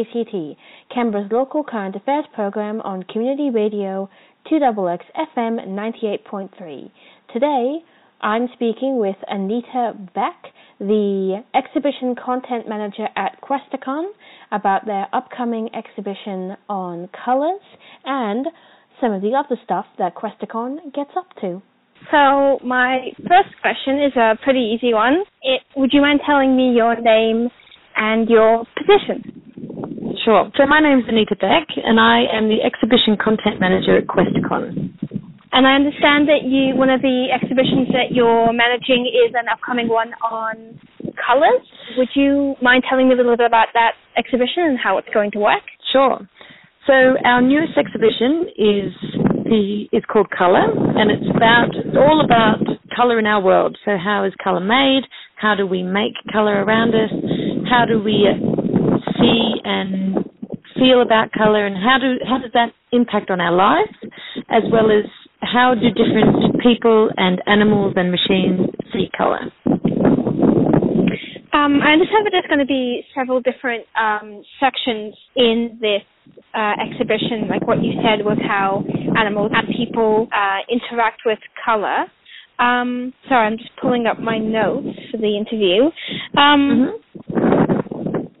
ACT, Canberra's local current affairs program on Community Radio 2XX FM 98.3. Today, I'm speaking with Anita Beck, the exhibition content manager at Questacon, about their upcoming exhibition on colours and some of the other stuff that Questacon gets up to. So my first question is a pretty easy one. It, would you mind telling me your name and your position? Sure. So my name is Anita Beck, and I am the exhibition content manager at Questacon. And I understand that you one of the exhibitions that you're managing is an upcoming one on colours. Would you mind telling me a little bit about that exhibition and how it's going to work? Sure. So our newest exhibition is the is called Color, and it's about it's all about color in our world. So how is color made? How do we make color around us? How do we see and feel about color, and how do how does that impact on our lives, as well as how do different people and animals and machines see color? Um, I understand that there's going to be several different um, sections in this uh, exhibition, like what you said was how animals and people uh, interact with color. Um, sorry, I'm just pulling up my notes for the interview. Um, mm-hmm.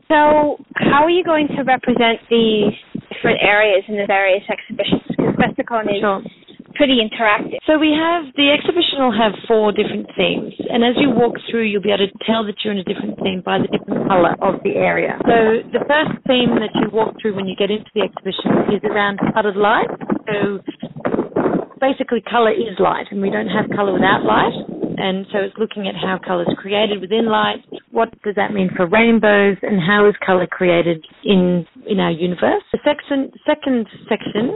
So, how are you going to represent these different areas in the various exhibitions? Because Questacon is sure pretty interactive. So we have the exhibition will have four different themes, and as you walk through, you'll be able to tell that you're in a different theme by the different color of the area. So the first theme that you walk through when you get into the exhibition is around colored light. So basically, color is light, and we don't have color without light. And so it's looking at how color is created within light. What does that mean for rainbows, and how is color created in in our universe? The second second section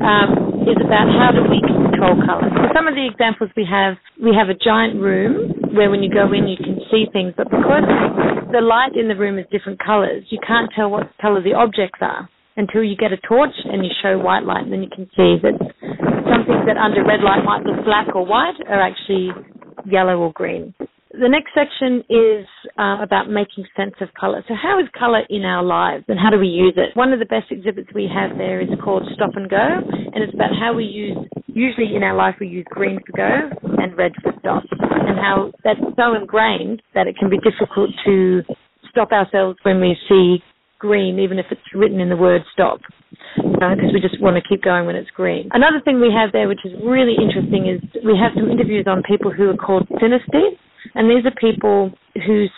um, is about how do we control color. So some of the examples we have, we have a giant room where when you go in you can see things, but because the light in the room is different colors, you can't tell what color the objects are until you get a torch and you show white light, and then you can see that some things that under red light might look black or white are actually yellow or green. The next section is uh, about making sense of colour. So, how is colour in our lives and how do we use it? One of the best exhibits we have there is called Stop and Go, and it's about how we use, usually in our life, we use green for go and red for stop, and how that's so ingrained that it can be difficult to stop ourselves when we see green, even if it's written in the word stop because we just want to keep going when it's green. Another thing we have there, which is really interesting, is we have some interviews on people who are called synesthetes, and these are people whose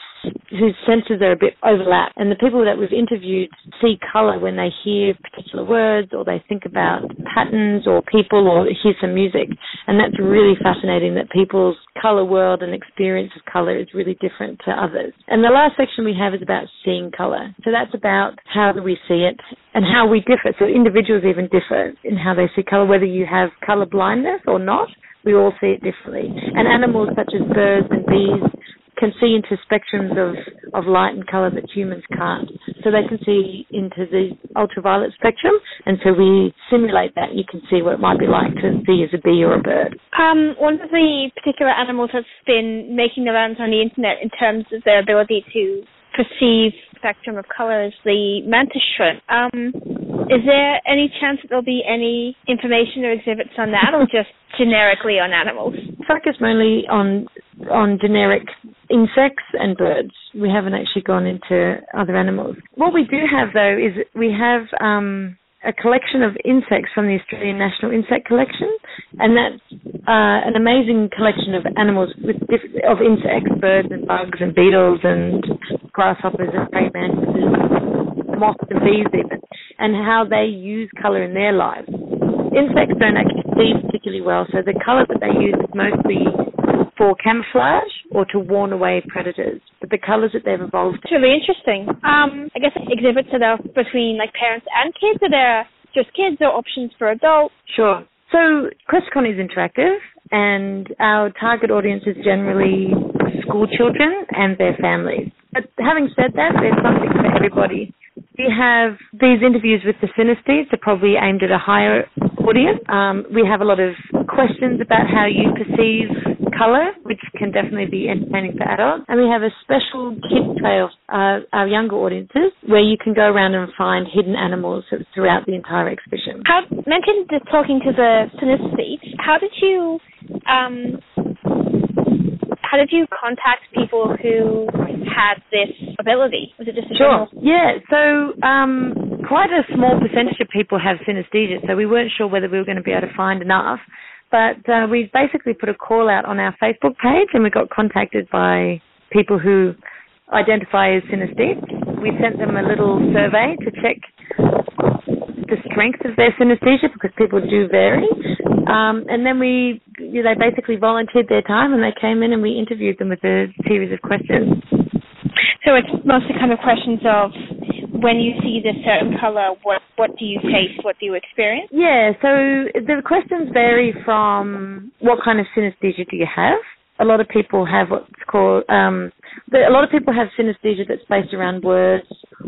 whose senses are a bit overlapped. And the people that we've interviewed see colour when they hear particular words or they think about patterns or people or hear some music. And that's really fascinating that people's colour world and experience of colour is really different to others. And the last section we have is about seeing colour. So that's about how do we see it and how we differ. So individuals even differ in how they see colour, whether you have colour blindness or not we all see it differently. And animals such as birds and bees can see into spectrums of, of light and colour that humans can't. So they can see into the ultraviolet spectrum, and so we simulate that. You can see what it might be like to see as a bee or a bird. Um, one of the particular animals that's been making the rounds on the internet in terms of their ability to perceive spectrum of colour is the mantis shrimp. Um, is there any chance that there'll be any information or exhibits on that, or just generically on animals? Focus mainly on on generic insects and birds. We haven't actually gone into other animals. What we do have though is we have um, a collection of insects from the Australian National Insect Collection, and that's uh, an amazing collection of animals with diff- of insects, birds and bugs and beetles and grasshoppers and praying mantises, moths and bees even, and how they use colour in their lives. Insects don't actually see particularly well, so the colour that they use is mostly for camouflage or to warn away predators. But the colours that they've evolved. It's really interesting. Um, I guess exhibits that are there between like parents and kids. Are there just kids or options for adults? Sure. So Questacon is interactive, and our target audience is generally school children and their families. But having said that, there's something for everybody. We have these interviews with the synesthetes are probably aimed at a higher audience. Um, we have a lot of questions about how you perceive color, which can definitely be entertaining for adults. And we have a special kids trail, uh, our younger audiences, where you can go around and find hidden animals throughout the entire exhibition. How mentioned talking to the synesthetes. How did you um, how did you contact people who had this ability? Was it just a sure? General- yeah. So um, quite a small percentage of people have synesthesia, so we weren't sure whether we were going to be able to find enough. But uh, we basically put a call out on our Facebook page, and we got contacted by people who identify as synesthetes. We sent them a little survey to check the strength of their synesthesia because people do vary. Um, and then we, you know, they basically volunteered their time and they came in and we interviewed them with a series of questions. So it's mostly kind of questions of when you see this certain color, what what do you taste? What do you experience? Yeah, so the questions vary from what kind of synesthesia do you have. A lot of people have what's called um, a lot of people have synesthesia that's based around words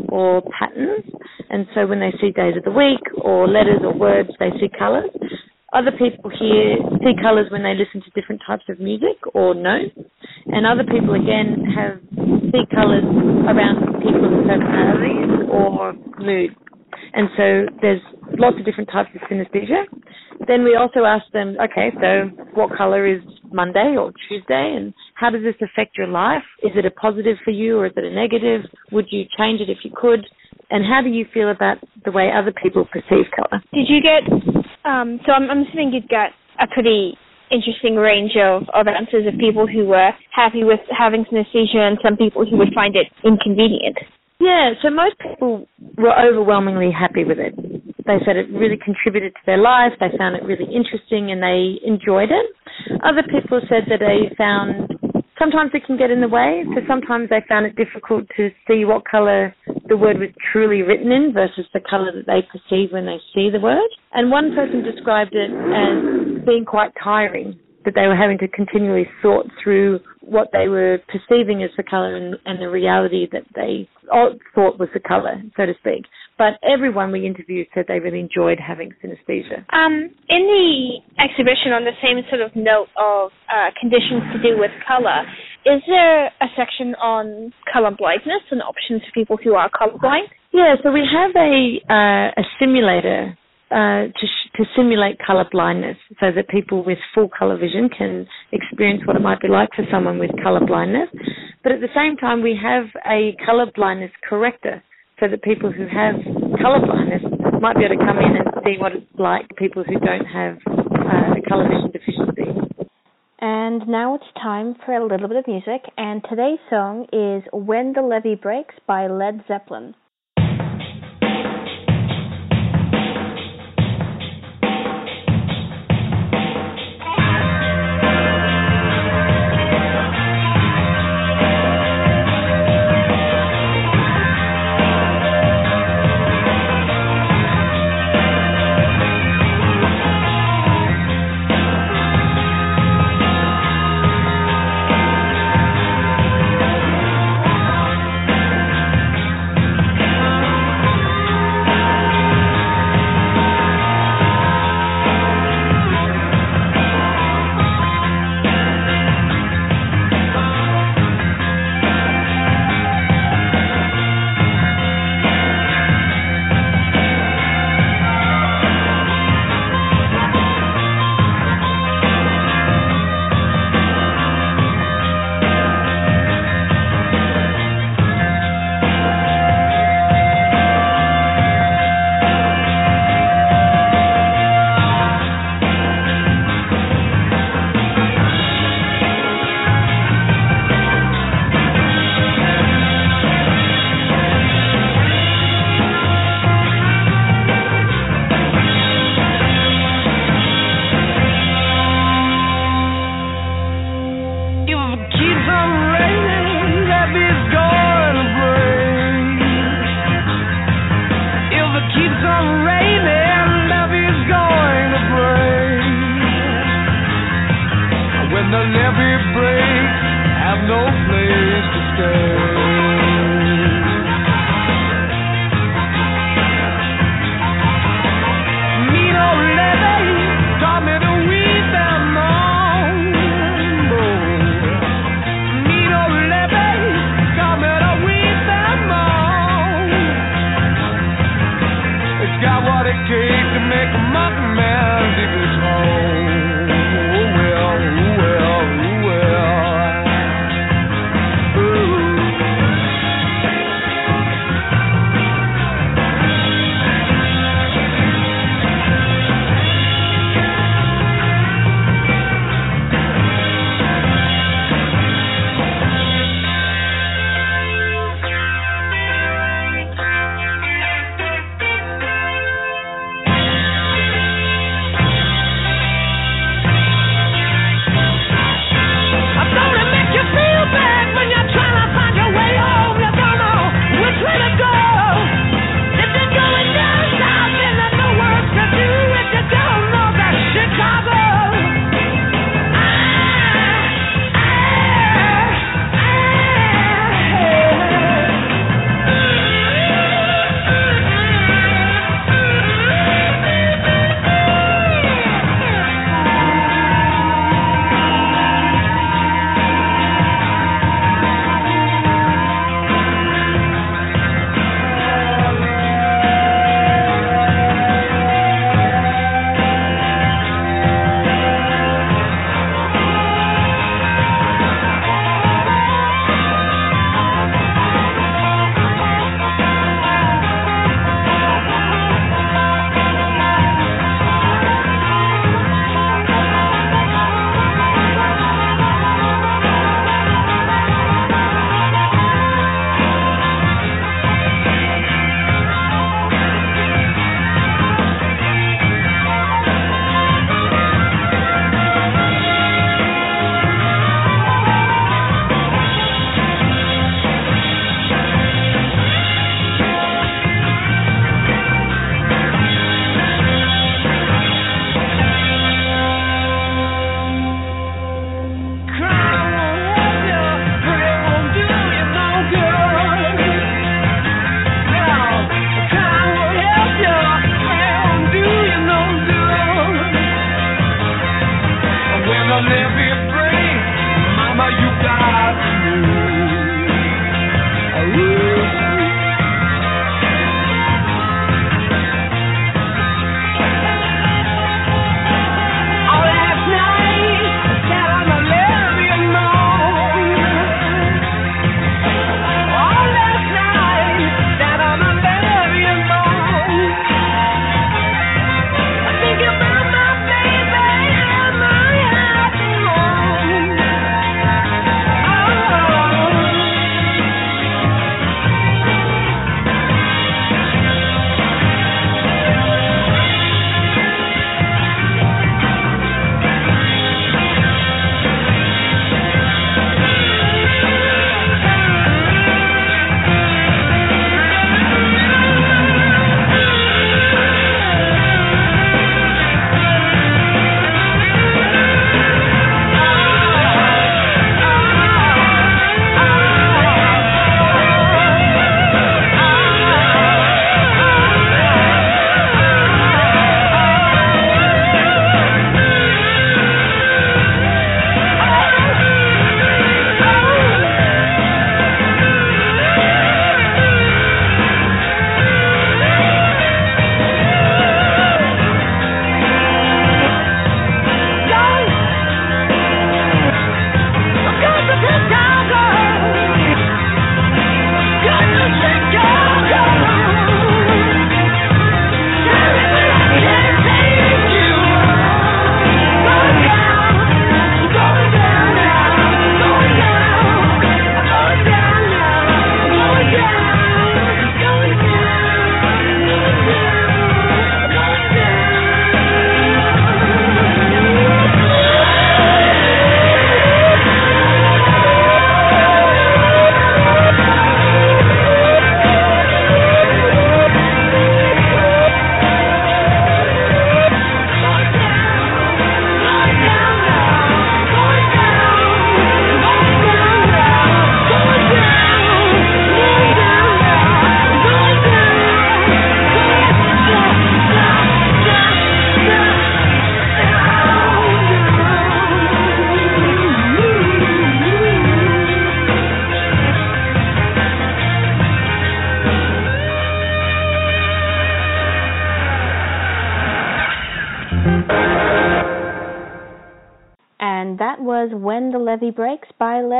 or patterns, and so when they see days of the week or letters or words, they see colors. Other people here see colors when they listen to different types of music or notes, and other people again have see colors around people's personalities or mood. And so there's lots of different types of synesthesia. Then we also ask them, okay, so what color is Monday or Tuesday, and how does this affect your life? Is it a positive for you or is it a negative? Would you change it if you could? And how do you feel about the way other people perceive color? Did you get? Um, so I'm, I'm assuming you'd get a pretty interesting range of, of answers of people who were happy with having synesthesia and some people who would find it inconvenient. Yeah, so most people were overwhelmingly happy with it. They said it really contributed to their life, they found it really interesting and they enjoyed it. Other people said that they found sometimes it can get in the way, so sometimes they found it difficult to see what colour the word was truly written in versus the colour that they perceive when they see the word. And one person described it as being quite tiring, that they were having to continually sort through what they were perceiving as the colour and, and the reality that they thought was the colour, so to speak. But everyone we interviewed said they really enjoyed having synesthesia. Um, in the exhibition, on the same sort of note of uh, conditions to do with colour, is there a section on colour blindness and options for people who are colorblind? Yeah, so we have a uh, a simulator uh, to, sh- to simulate color blindness so that people with full color vision can experience what it might be like for someone with color blindness. But at the same time, we have a color blindness corrector so that people who have color blindness might be able to come in and see what it's like people who don't have uh, a color vision deficiency. And now it's time for a little bit of music, and today's song is When the Levee Breaks by Led Zeppelin.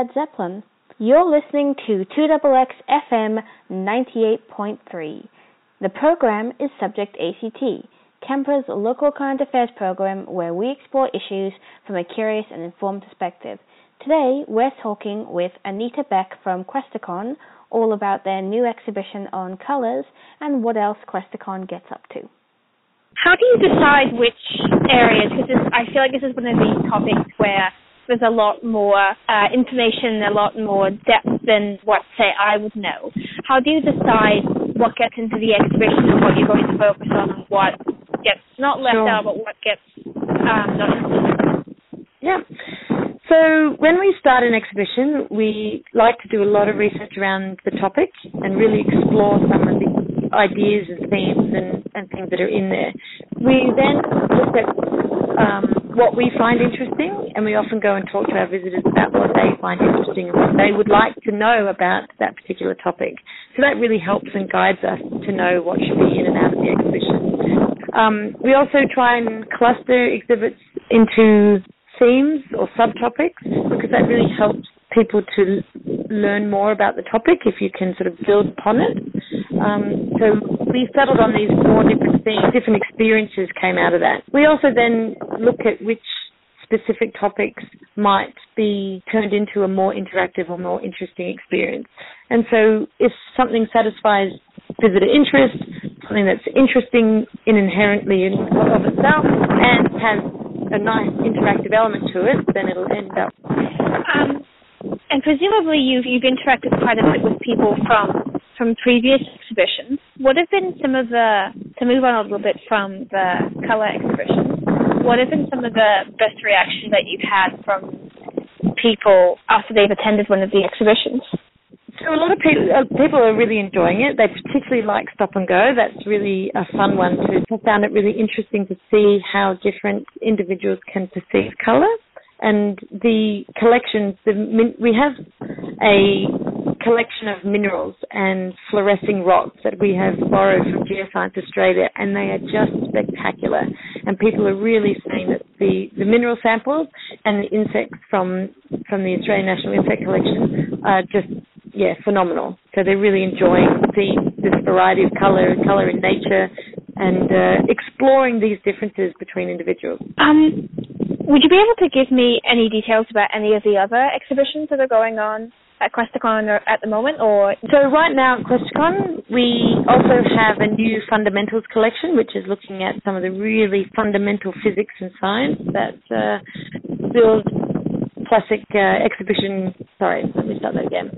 Led Zeppelin. You're listening to 2XX FM 98.3. The program is Subject ACT, Canberra's local current affairs program where we explore issues from a curious and informed perspective. Today, we're talking with Anita Beck from Questacon all about their new exhibition on colours and what else Questacon gets up to. How do you decide which areas? Because I feel like this is one of these topics where there's a lot more uh, information, a lot more depth than what, say, I would know. How do you decide what gets into the exhibition and what you're going to focus on and what gets not left sure. out, but what gets um, not included? Yeah. So when we start an exhibition, we like to do a lot of research around the topic and really explore some of the ideas and themes and, and things that are in there. We then look at um, what we find interesting, and we often go and talk to our visitors about what they find interesting and what they would like to know about that particular topic. So that really helps and guides us to know what should be in and out of the exhibition. Um, we also try and cluster exhibits into themes or subtopics because that really helps people to learn more about the topic if you can sort of build upon it. Um, so we settled on these four different things, different experiences came out of that. We also then look at which specific topics might be turned into a more interactive or more interesting experience. And so if something satisfies visitor interest, something that's interesting in inherently in of itself and has a nice interactive element to it, then it'll end up. Um, and presumably you've you've interacted quite a bit with people from from previous exhibitions. What have been some of the to move on a little bit from the color exhibition? What have been some of the best reactions that you've had from people after they've attended one of the exhibitions? So a lot of people, uh, people are really enjoying it. They particularly like Stop and Go. That's really a fun one too. I found it really interesting to see how different individuals can perceive colour. And the collections, the, we have a collection of minerals and fluorescing rocks that we have borrowed from Geoscience Australia, and they are just spectacular. And people are really saying that the, the mineral samples and the insects from from the Australian National Insect Collection are just yeah, phenomenal. So they're really enjoying seeing this variety of color, color in nature, and uh, exploring these differences between individuals. Um, would you be able to give me any details about any of the other exhibitions that are going on at Questacon at the moment, or so right now at Questacon we also have a new fundamentals collection, which is looking at some of the really fundamental physics and science that uh, build classic uh, exhibition. Sorry, let me start that again.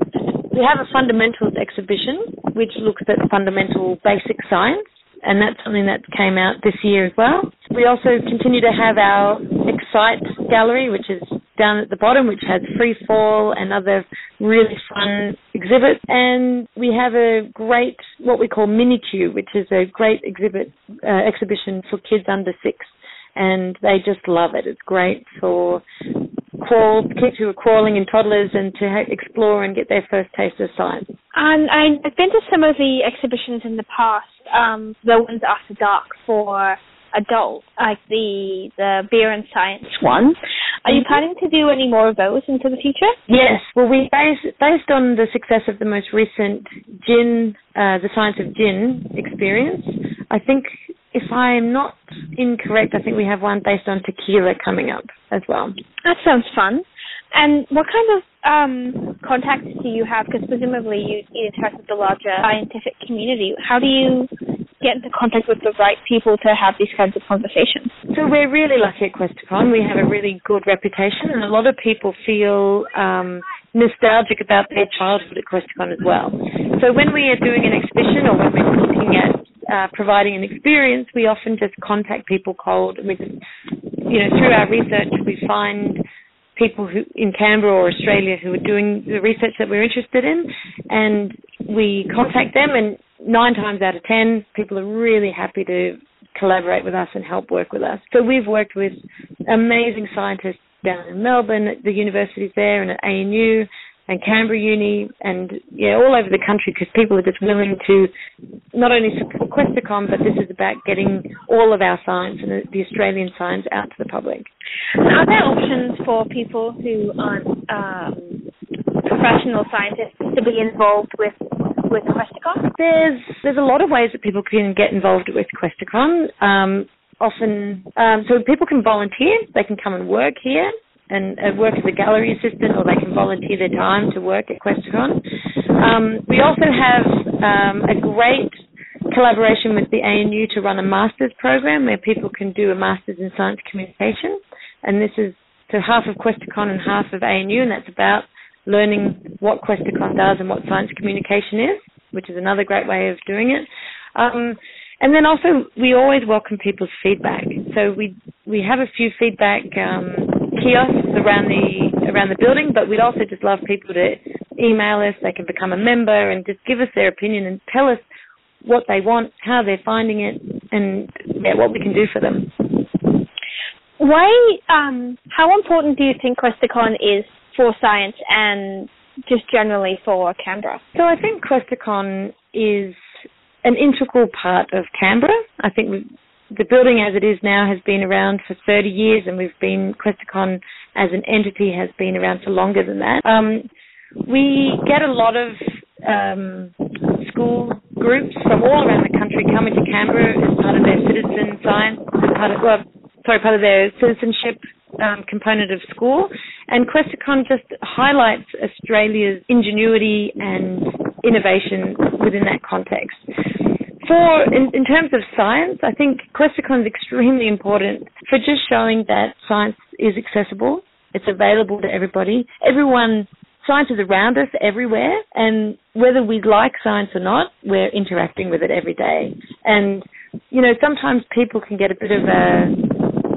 We have a fundamentals exhibition which looks at fundamental basic science, and that's something that came out this year as well. We also continue to have our Excite gallery, which is down at the bottom, which has free fall and other really fun exhibits. And we have a great, what we call MiniQ, which is a great exhibit uh, exhibition for kids under six and they just love it. It's great for crawl kids who are crawling and toddlers and to ha- explore and get their first taste of science. And I've been to some of the exhibitions in the past, um, the ones after dark for adults, like the the beer and science one. Are you planning to do any more of those into the future? Yes. Well, we based based on the success of the most recent gin, uh, the science of gin experience. I think if I'm not incorrect, I think we have one based on tequila coming up as well. That sounds fun. And what kind of um, contacts do you have? Because presumably you, you interact with the larger scientific community. How do you get into contact with the right people to have these kinds of conversations? So we're really lucky at Questacon. We have a really good reputation, and a lot of people feel um, nostalgic about their childhood at Questacon as well. So when we are doing an exhibition or when we're looking at uh, providing an experience, we often just contact people cold. We just, you know, through our research, we find people who in Canberra or Australia who are doing the research that we're interested in, and we contact them. And nine times out of ten, people are really happy to collaborate with us and help work with us. So we've worked with amazing scientists down in Melbourne, at the universities there, and at ANU, and Canberra Uni and yeah, all over the country because people are just willing to not only support Questacon, but this is about getting all of our science and the Australian science out to the public. Are there options for people who aren't um, professional scientists to be involved with with Questacon? There's there's a lot of ways that people can get involved with Questacon. Um, often, um, so people can volunteer. They can come and work here and work as a gallery assistant, or they can volunteer their time to work at Questacon. Um, we also have um, a great collaboration with the ANU to run a master's program where people can do a master's in science communication, and this is to half of Questacon and half of ANU, and that's about learning what Questacon does and what science communication is, which is another great way of doing it. Um, and then also, we always welcome people's feedback. So we we have a few feedback um, kiosks around the around the building, but we'd also just love people to email us. They can become a member and just give us their opinion and tell us what they want, how they're finding it, and yeah, what we can do for them. Why? Um, how important do you think Questacon is for science and just generally for Canberra? So I think Questacon is an integral part of Canberra. I think the building as it is now has been around for 30 years, and we've been Questacon as an entity has been around for longer than that. Um, we get a lot of um, school groups from all around the country coming to Canberra as part of their citizen science, part of, well, sorry, part of their citizenship um, component of school. And Questacon just highlights Australia's ingenuity and innovation within that context for in, in terms of science, I think Questacon is extremely important for just showing that science is accessible. It's available to everybody. Everyone, science is around us everywhere, and whether we like science or not, we're interacting with it every day. And you know, sometimes people can get a bit of a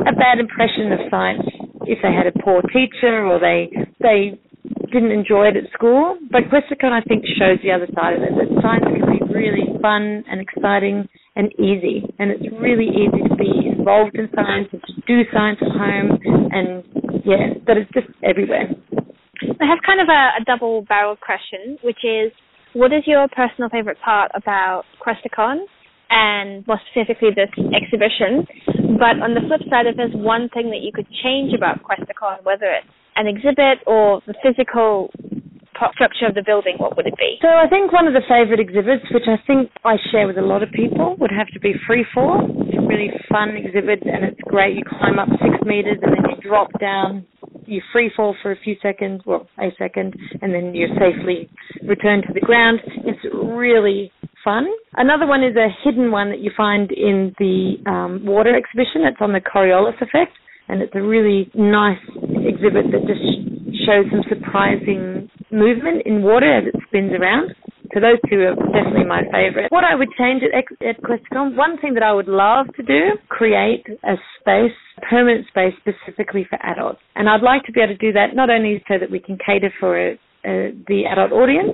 a bad impression of science if they had a poor teacher or they they didn't enjoy it at school. But Questacon, I think, shows the other side of it that science can be really fun and exciting and easy. And it's really easy to be involved in science and to do science at home. And yeah, that it's just everywhere. I have kind of a, a double barrel question, which is what is your personal favorite part about Questacon? and more specifically this exhibition. But on the flip side, if there's one thing that you could change about Questacon, whether it's an exhibit or the physical structure of the building, what would it be? So I think one of the favourite exhibits, which I think I share with a lot of people, would have to be Freefall. It's a really fun exhibit and it's great. You climb up six metres and then you drop down. You free fall for a few seconds, well, a second, and then you safely return to the ground. It's really fun. Another one is a hidden one that you find in the um, water exhibition. It's on the Coriolis effect, and it's a really nice exhibit that just shows some surprising movement in water as it spins around. So those two are definitely my favourite. What I would change at, at Questacon, one thing that I would love to do, create a space, permanent space specifically for adults. And I'd like to be able to do that not only so that we can cater for a, uh, the adult audience,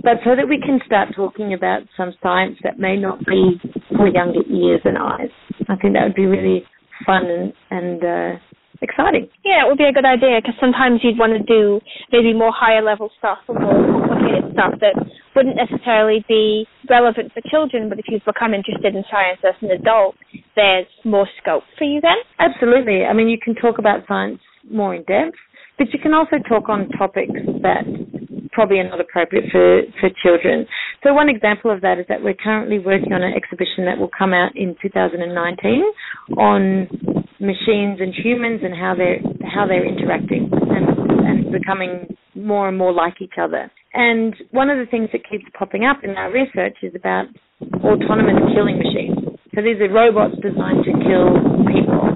but so that we can start talking about some science that may not be for younger ears and eyes. I think that would be really fun and, and uh, exciting. Yeah, it would be a good idea because sometimes you'd want to do maybe more higher level stuff or more complicated stuff that wouldn't necessarily be relevant for children, but if you've become interested in science as an adult, there's more scope for you then? Absolutely. I mean, you can talk about science more in depth but you can also talk on topics that probably are not appropriate for, for children. So one example of that is that we're currently working on an exhibition that will come out in 2019 on machines and humans and how they're how they're interacting and, and becoming more and more like each other. And one of the things that keeps popping up in our research is about autonomous killing machines. So these are robots designed to kill people.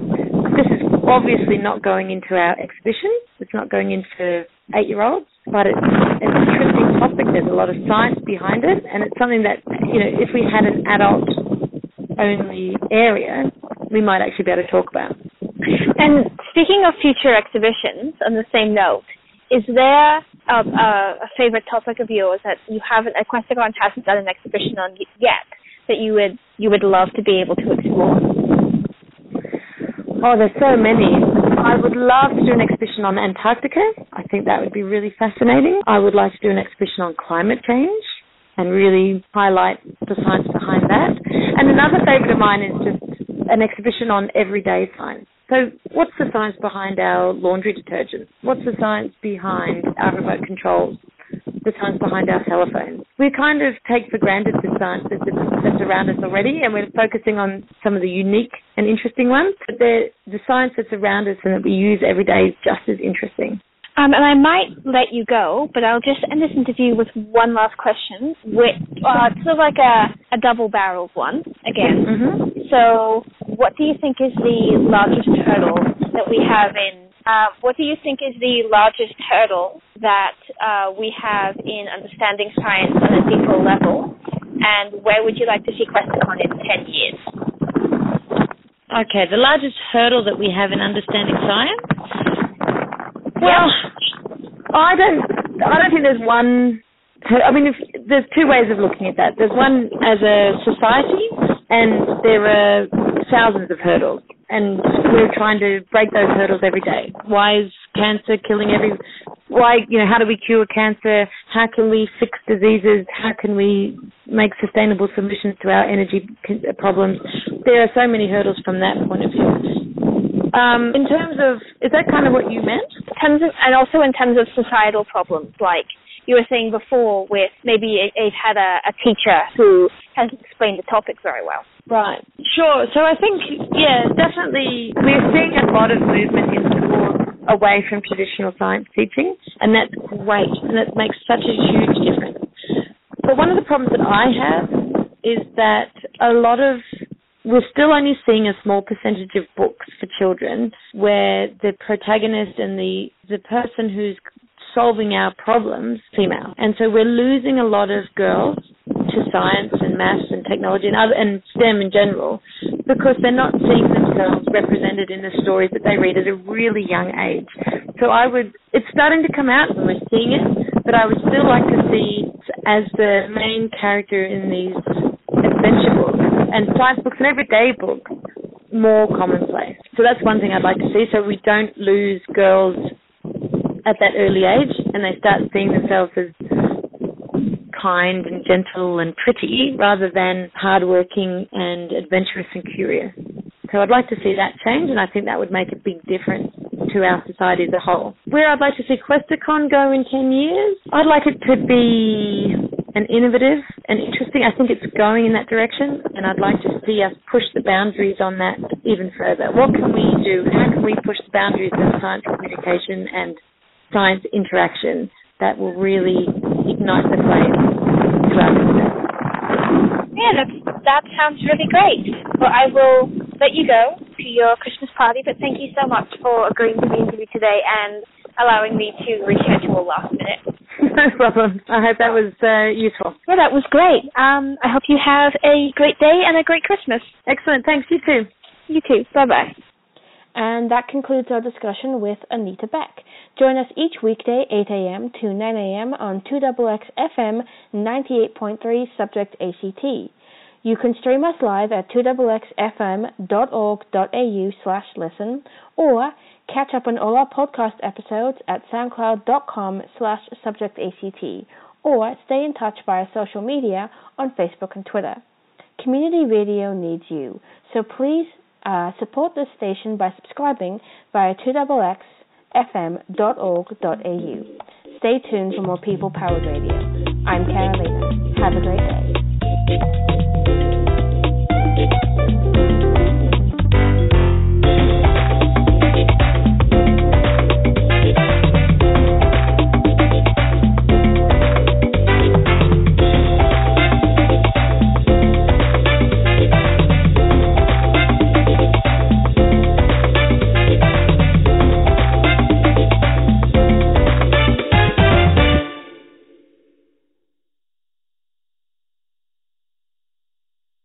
This is obviously not going into our exhibition. It's not going into eight-year-olds, but it's, it's an interesting topic. There's a lot of science behind it, and it's something that you know, if we had an adult-only area, we might actually be able to talk about. And speaking of future exhibitions, on the same note, is there a, a, a favorite topic of yours that you haven't, Questacon hasn't done an exhibition on yet that you would you would love to be able to explore? Oh, there's so many. I would love to do an exhibition on Antarctica. Think that would be really fascinating. I would like to do an exhibition on climate change and really highlight the science behind that. And another favourite of mine is just an exhibition on everyday science. So, what's the science behind our laundry detergent? What's the science behind our remote controls? The science behind our telephones. We kind of take for granted the science that's, that's around us already, and we're focusing on some of the unique and interesting ones. But the science that's around us and that we use every day is just as interesting. Um, and I might let you go, but I'll just end this interview with one last question, which uh, sort of like a, a double-barreled one again. Mm-hmm. So, what do you think is the largest hurdle that we have in? Uh, what do you think is the largest hurdle that uh, we have in understanding science on a deeper level? And where would you like to see Questacon in ten years? Okay, the largest hurdle that we have in understanding science well, I don't. I don't think there's one. I mean, if, there's two ways of looking at that. There's one as a society, and there are thousands of hurdles, and we're trying to break those hurdles every day. Why is cancer killing every? Why, you know, how do we cure cancer? How can we fix diseases? How can we make sustainable solutions to our energy problems? There are so many hurdles from that point of view. Um, in terms of, is that kind of what you meant? In terms of, and also in terms of societal problems, like you were saying before, with maybe they've had a, a teacher who hasn't explained the topic very well. Right. Sure. So I think, yeah, definitely we're seeing a lot of movement in schools away from traditional science teaching, and that's great, and that makes such a huge difference. But one of the problems that I have is that a lot of we're still only seeing a small percentage of books for children where the protagonist and the the person who's solving our problems female and so we're losing a lot of girls to science and maths and technology and other and STEM in general because they're not seeing themselves represented in the stories that they read at a really young age. So I would it's starting to come out and we're seeing it, but I would still like to see as the main character in these adventure books and science books and everyday books more commonplace. So that's one thing I'd like to see so we don't lose girls at that early age and they start seeing themselves as kind and gentle and pretty rather than hardworking and adventurous and curious. So I'd like to see that change and I think that would make a big difference to our society as a whole. Where I'd like to see Questacon go in 10 years, I'd like it to be and innovative and interesting. I think it's going in that direction, and I'd like to see us push the boundaries on that even further. What can we do? How can we push the boundaries of science communication and science interaction that will really ignite the flame to our? Yeah, that, that sounds really great. Well, I will let you go to your Christmas party, but thank you so much for agreeing to be interviewed today and allowing me to reschedule last minute. No problem. I hope that was uh, useful. Yeah, that was great. Um, I hope you have a great day and a great Christmas. Excellent. Thanks. You too. You too. Bye bye. And that concludes our discussion with Anita Beck. Join us each weekday, 8 a.m. to 9 a.m. on 2XX FM 98.3 Subject ACT. You can stream us live at 2xxfm.org.au slash listen or Catch up on all our podcast episodes at soundcloud.com slash subjectact or stay in touch via social media on Facebook and Twitter. Community radio needs you, so please uh, support this station by subscribing via 2xxfm.org.au. Stay tuned for more people powered radio. I'm Carolina. Have a great day.